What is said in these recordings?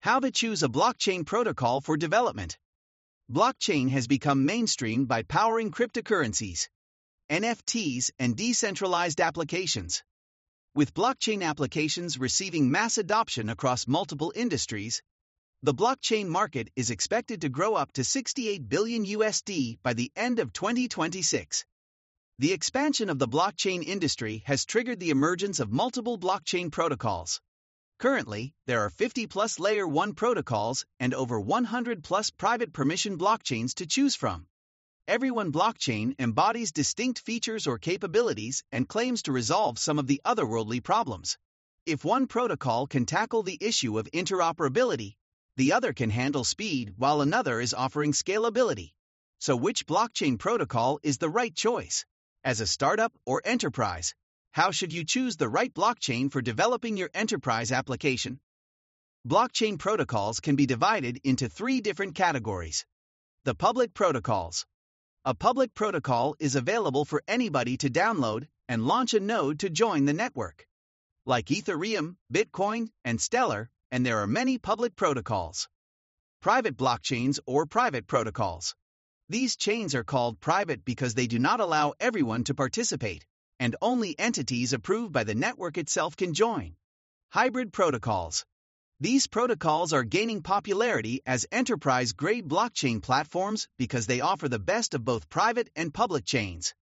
How to choose a blockchain protocol for development. Blockchain has become mainstream by powering cryptocurrencies, NFTs, and decentralized applications. With blockchain applications receiving mass adoption across multiple industries, the blockchain market is expected to grow up to 68 billion USD by the end of 2026. The expansion of the blockchain industry has triggered the emergence of multiple blockchain protocols. Currently, there are 50 plus layer 1 protocols and over 100 plus private permission blockchains to choose from. Every one blockchain embodies distinct features or capabilities and claims to resolve some of the otherworldly problems. If one protocol can tackle the issue of interoperability, the other can handle speed while another is offering scalability. So, which blockchain protocol is the right choice? As a startup or enterprise, how should you choose the right blockchain for developing your enterprise application? Blockchain protocols can be divided into three different categories. The public protocols. A public protocol is available for anybody to download and launch a node to join the network. Like Ethereum, Bitcoin, and Stellar, and there are many public protocols. Private blockchains or private protocols. These chains are called private because they do not allow everyone to participate, and only entities approved by the network itself can join. Hybrid protocols. These protocols are gaining popularity as enterprise grade blockchain platforms because they offer the best of both private and public chains.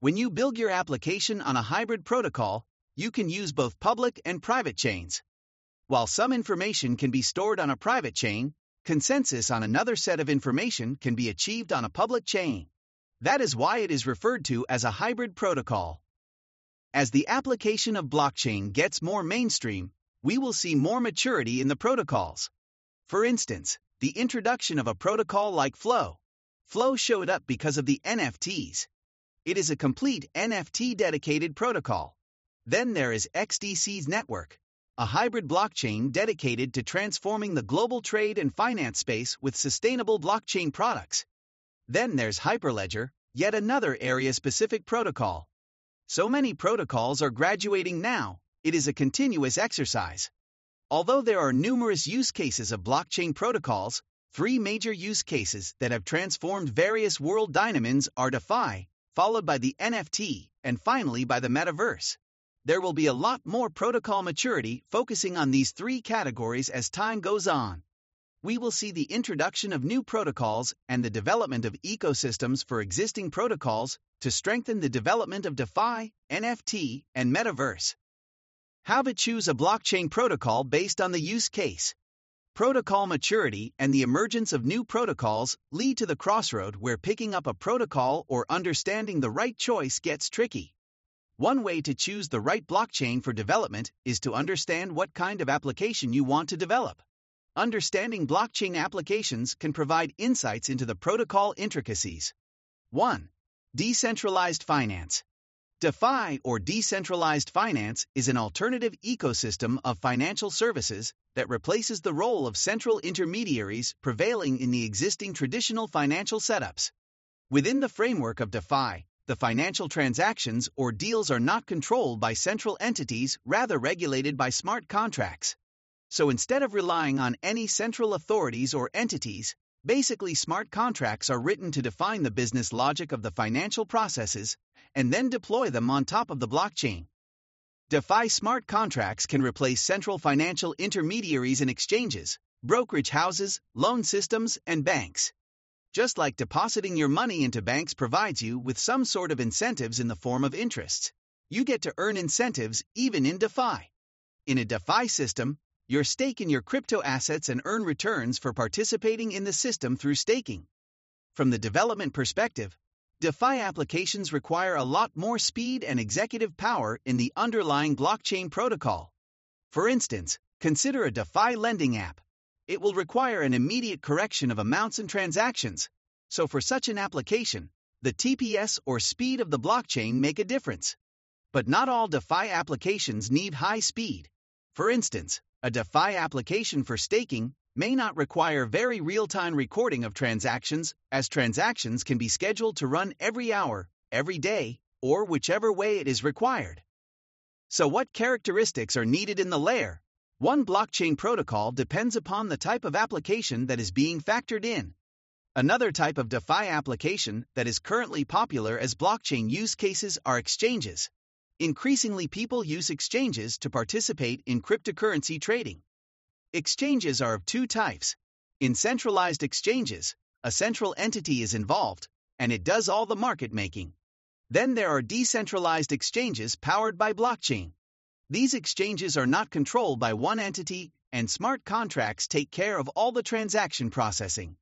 When you build your application on a hybrid protocol, you can use both public and private chains. While some information can be stored on a private chain, consensus on another set of information can be achieved on a public chain. That is why it is referred to as a hybrid protocol. As the application of blockchain gets more mainstream, we will see more maturity in the protocols. For instance, the introduction of a protocol like Flow. Flow showed up because of the NFTs. It is a complete NFT dedicated protocol. Then there is XDC's network, a hybrid blockchain dedicated to transforming the global trade and finance space with sustainable blockchain products. Then there's Hyperledger, yet another area specific protocol. So many protocols are graduating now, it is a continuous exercise. Although there are numerous use cases of blockchain protocols, three major use cases that have transformed various world dynamins are DeFi, followed by the NFT, and finally by the metaverse there will be a lot more protocol maturity focusing on these three categories as time goes on. We will see the introduction of new protocols and the development of ecosystems for existing protocols to strengthen the development of DeFi, NFT, and Metaverse. How to choose a blockchain protocol based on the use case. Protocol maturity and the emergence of new protocols lead to the crossroad where picking up a protocol or understanding the right choice gets tricky. One way to choose the right blockchain for development is to understand what kind of application you want to develop. Understanding blockchain applications can provide insights into the protocol intricacies. 1. Decentralized finance. DeFi or decentralized finance is an alternative ecosystem of financial services that replaces the role of central intermediaries prevailing in the existing traditional financial setups. Within the framework of DeFi, the financial transactions or deals are not controlled by central entities, rather regulated by smart contracts. So instead of relying on any central authorities or entities, basically smart contracts are written to define the business logic of the financial processes and then deploy them on top of the blockchain. DeFi smart contracts can replace central financial intermediaries and exchanges, brokerage houses, loan systems, and banks. Just like depositing your money into banks provides you with some sort of incentives in the form of interests, you get to earn incentives even in DeFi. In a DeFi system, you stake in your crypto assets and earn returns for participating in the system through staking. From the development perspective, DeFi applications require a lot more speed and executive power in the underlying blockchain protocol. For instance, consider a DeFi lending app it will require an immediate correction of amounts and transactions. So for such an application, the TPS or speed of the blockchain make a difference. But not all DeFi applications need high speed. For instance, a DeFi application for staking may not require very real-time recording of transactions, as transactions can be scheduled to run every hour, every day, or whichever way it is required. So what characteristics are needed in the layer? One blockchain protocol depends upon the type of application that is being factored in. Another type of DeFi application that is currently popular as blockchain use cases are exchanges. Increasingly, people use exchanges to participate in cryptocurrency trading. Exchanges are of two types. In centralized exchanges, a central entity is involved, and it does all the market making. Then there are decentralized exchanges powered by blockchain. These exchanges are not controlled by one entity, and smart contracts take care of all the transaction processing.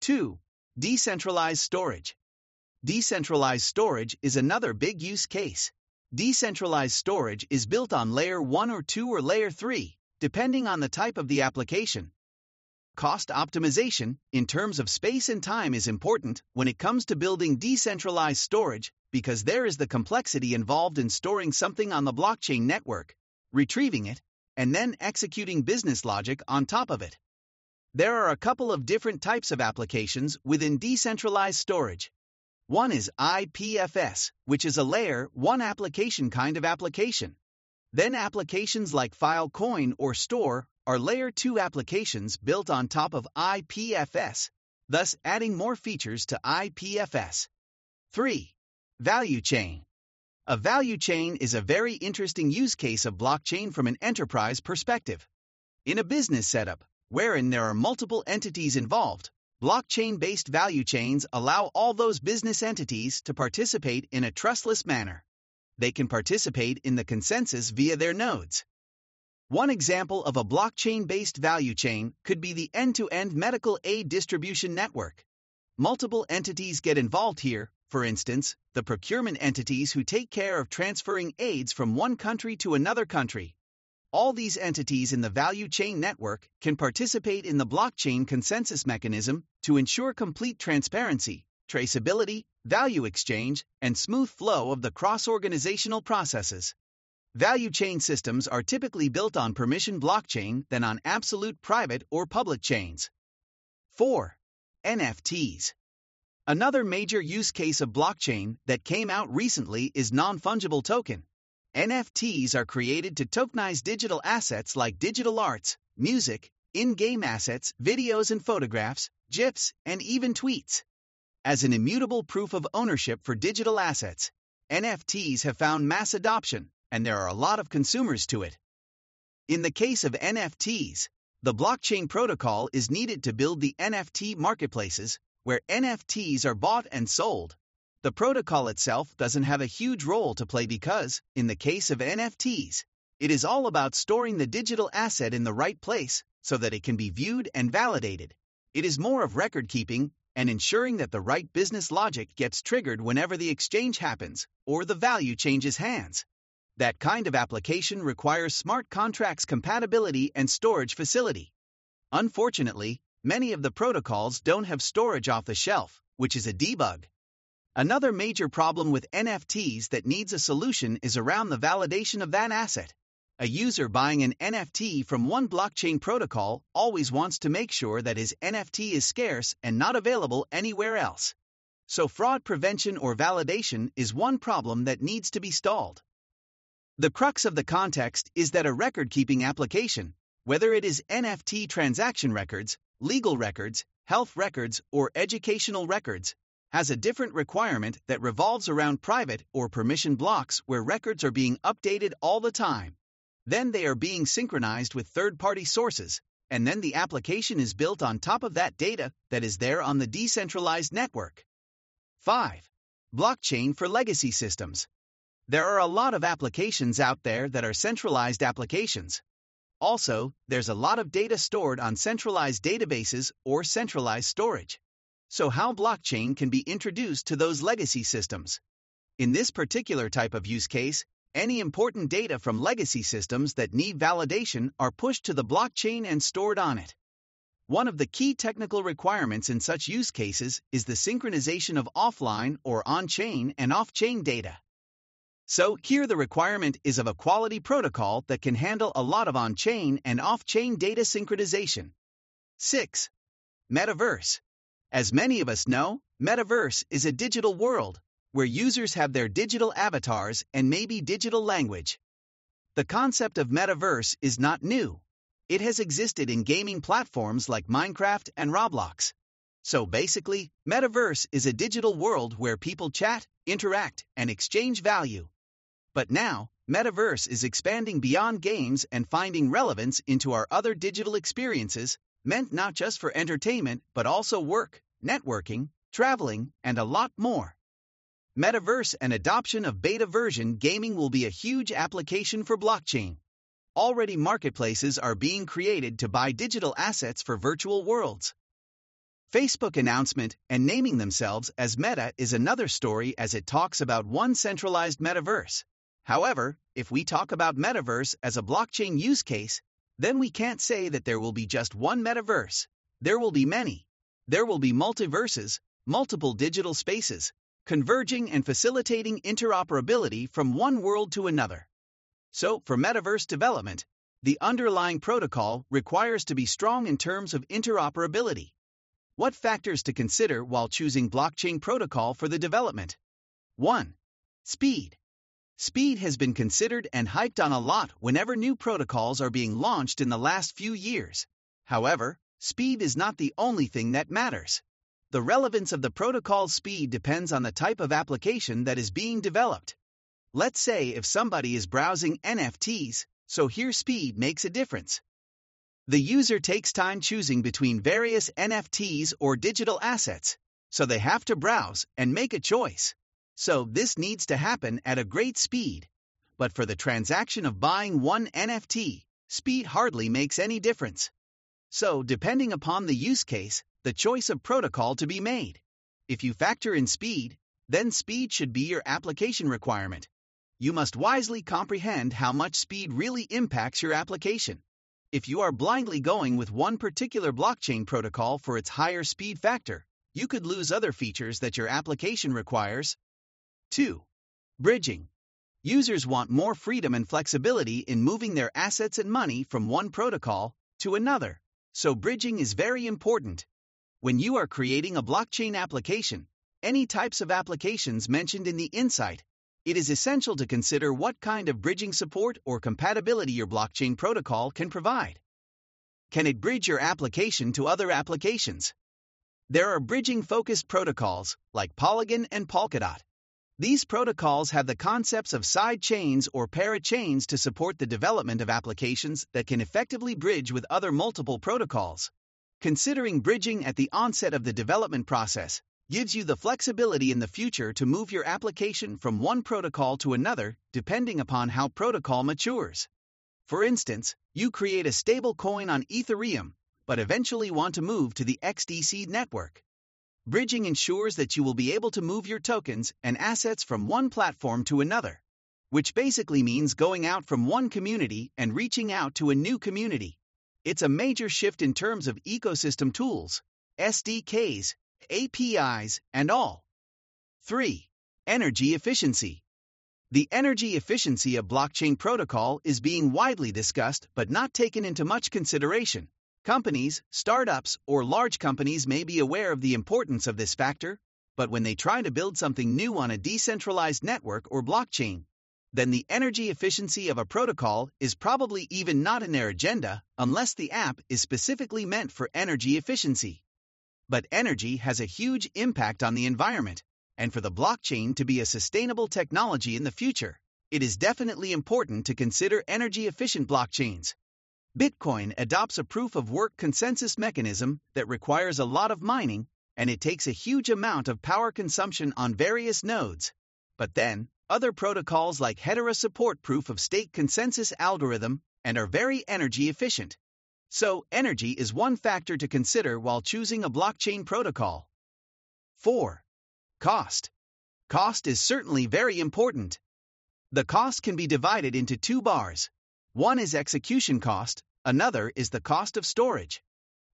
2. Decentralized storage. Decentralized storage is another big use case. Decentralized storage is built on layer 1 or 2 or layer 3, depending on the type of the application. Cost optimization, in terms of space and time, is important when it comes to building decentralized storage because there is the complexity involved in storing something on the blockchain network, retrieving it, and then executing business logic on top of it. There are a couple of different types of applications within decentralized storage. One is IPFS, which is a layer 1 application kind of application. Then applications like Filecoin or Storj are Layer 2 applications built on top of IPFS, thus adding more features to IPFS. 3. Value Chain. A value chain is a very interesting use case of blockchain from an enterprise perspective. In a business setup, wherein there are multiple entities involved, blockchain based value chains allow all those business entities to participate in a trustless manner. They can participate in the consensus via their nodes. One example of a blockchain based value chain could be the end to end medical aid distribution network. Multiple entities get involved here, for instance, the procurement entities who take care of transferring aids from one country to another country. All these entities in the value chain network can participate in the blockchain consensus mechanism to ensure complete transparency, traceability, value exchange, and smooth flow of the cross organizational processes. Value chain systems are typically built on permission blockchain than on absolute private or public chains. 4. NFTs. Another major use case of blockchain that came out recently is non fungible token. NFTs are created to tokenize digital assets like digital arts, music, in game assets, videos and photographs, GIFs, and even tweets. As an immutable proof of ownership for digital assets, NFTs have found mass adoption and there are a lot of consumers to it. In the case of NFTs, the blockchain protocol is needed to build the NFT marketplaces, where NFTs are bought and sold. The protocol itself doesn't have a huge role to play because, in the case of NFTs, it is all about storing the digital asset in the right place so that it can be viewed and validated. It is more of record keeping and ensuring that the right business logic gets triggered whenever the exchange happens or the value changes hands. That kind of application requires smart contracts compatibility and storage facility. Unfortunately, many of the protocols don't have storage off the shelf, which is a debug. Another major problem with NFTs that needs a solution is around the validation of that asset. A user buying an NFT from one blockchain protocol always wants to make sure that his NFT is scarce and not available anywhere else. So, fraud prevention or validation is one problem that needs to be stalled. The crux of the context is that a record keeping application, whether it is NFT transaction records, legal records, health records, or educational records, has a different requirement that revolves around private or permission blocks where records are being updated all the time. Then they are being synchronized with third party sources, and then the application is built on top of that data that is there on the decentralized network. 5. Blockchain for legacy systems. There are a lot of applications out there that are centralized applications. Also, there's a lot of data stored on centralized databases or centralized storage. So, how blockchain can be introduced to those legacy systems? In this particular type of use case, any important data from legacy systems that need validation are pushed to the blockchain and stored on it. One of the key technical requirements in such use cases is the synchronization of offline or on chain and off chain data. So here the requirement is of a quality protocol that can handle a lot of on-chain and off-chain data synchronization. 6. Metaverse. As many of us know, Metaverse is a digital world where users have their digital avatars and maybe digital language. The concept of metaverse is not new. It has existed in gaming platforms like Minecraft and Roblox. So basically, metaverse is a digital world where people chat, interact, and exchange value. But now, metaverse is expanding beyond games and finding relevance into our other digital experiences, meant not just for entertainment, but also work, networking, traveling, and a lot more. Metaverse and adoption of beta version gaming will be a huge application for blockchain. Already marketplaces are being created to buy digital assets for virtual worlds. Facebook announcement and naming themselves as Meta is another story as it talks about one centralized metaverse. However, if we talk about metaverse as a blockchain use case, then we can't say that there will be just one metaverse. There will be many. There will be multiverses, multiple digital spaces, converging and facilitating interoperability from one world to another. So, for metaverse development, the underlying protocol requires to be strong in terms of interoperability. What factors to consider while choosing blockchain protocol for the development? 1. Speed. Speed has been considered and hyped on a lot whenever new protocols are being launched in the last few years. However, speed is not the only thing that matters. The relevance of the protocol's speed depends on the type of application that is being developed. Let's say if somebody is browsing NFTs, so here speed makes a difference. The user takes time choosing between various NFTs or digital assets, so they have to browse and make a choice. So this needs to happen at a great speed. But for the transaction of buying one NFT, speed hardly makes any difference. So, depending upon the use case, the choice of protocol to be made. If you factor in speed, then speed should be your application requirement. You must wisely comprehend how much speed really impacts your application. If you are blindly going with one particular blockchain protocol for its higher speed factor, you could lose other features that your application requires. 2. Bridging. Users want more freedom and flexibility in moving their assets and money from one protocol to another, so bridging is very important. When you are creating a blockchain application, any types of applications mentioned in the insight, it is essential to consider what kind of bridging support or compatibility your blockchain protocol can provide. Can it bridge your application to other applications? There are bridging focused protocols like Polygon and Polkadot. These protocols have the concepts of side chains or parachains to support the development of applications that can effectively bridge with other multiple protocols. Considering bridging at the onset of the development process gives you the flexibility in the future to move your application from one protocol to another depending upon how protocol matures. For instance, you create a stable coin on Ethereum, but eventually want to move to the XDC network. Bridging ensures that you will be able to move your tokens and assets from one platform to another, which basically means going out from one community and reaching out to a new community. It's a major shift in terms of ecosystem tools, SDKs, APIs, and all. 3. Energy efficiency. The energy efficiency of blockchain protocol is being widely discussed but not taken into much consideration. Companies, startups, or large companies may be aware of the importance of this factor, but when they try to build something new on a decentralized network or blockchain, then the energy efficiency of a protocol is probably even not in their agenda unless the app is specifically meant for energy efficiency. But energy has a huge impact on the environment, and for the blockchain to be a sustainable technology in the future, it is definitely important to consider energy efficient blockchains. Bitcoin adopts a proof of work consensus mechanism that requires a lot of mining, and it takes a huge amount of power consumption on various nodes. But then, other protocols like Hedera support proof of stake consensus algorithm and are very energy efficient. So, energy is one factor to consider while choosing a blockchain protocol. 4. Cost. Cost is certainly very important. The cost can be divided into two bars. One is execution cost, another is the cost of storage.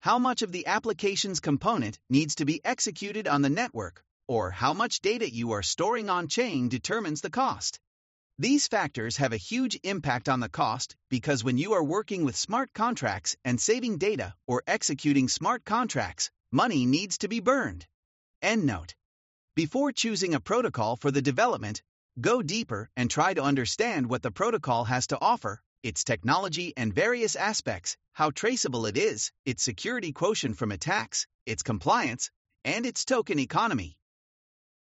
How much of the application's component needs to be executed on the network, or how much data you are storing on chain determines the cost. These factors have a huge impact on the cost because when you are working with smart contracts and saving data or executing smart contracts, money needs to be burned. End note. Before choosing a protocol for the development, Go deeper and try to understand what the protocol has to offer, its technology and various aspects, how traceable it is, its security quotient from attacks, its compliance, and its token economy.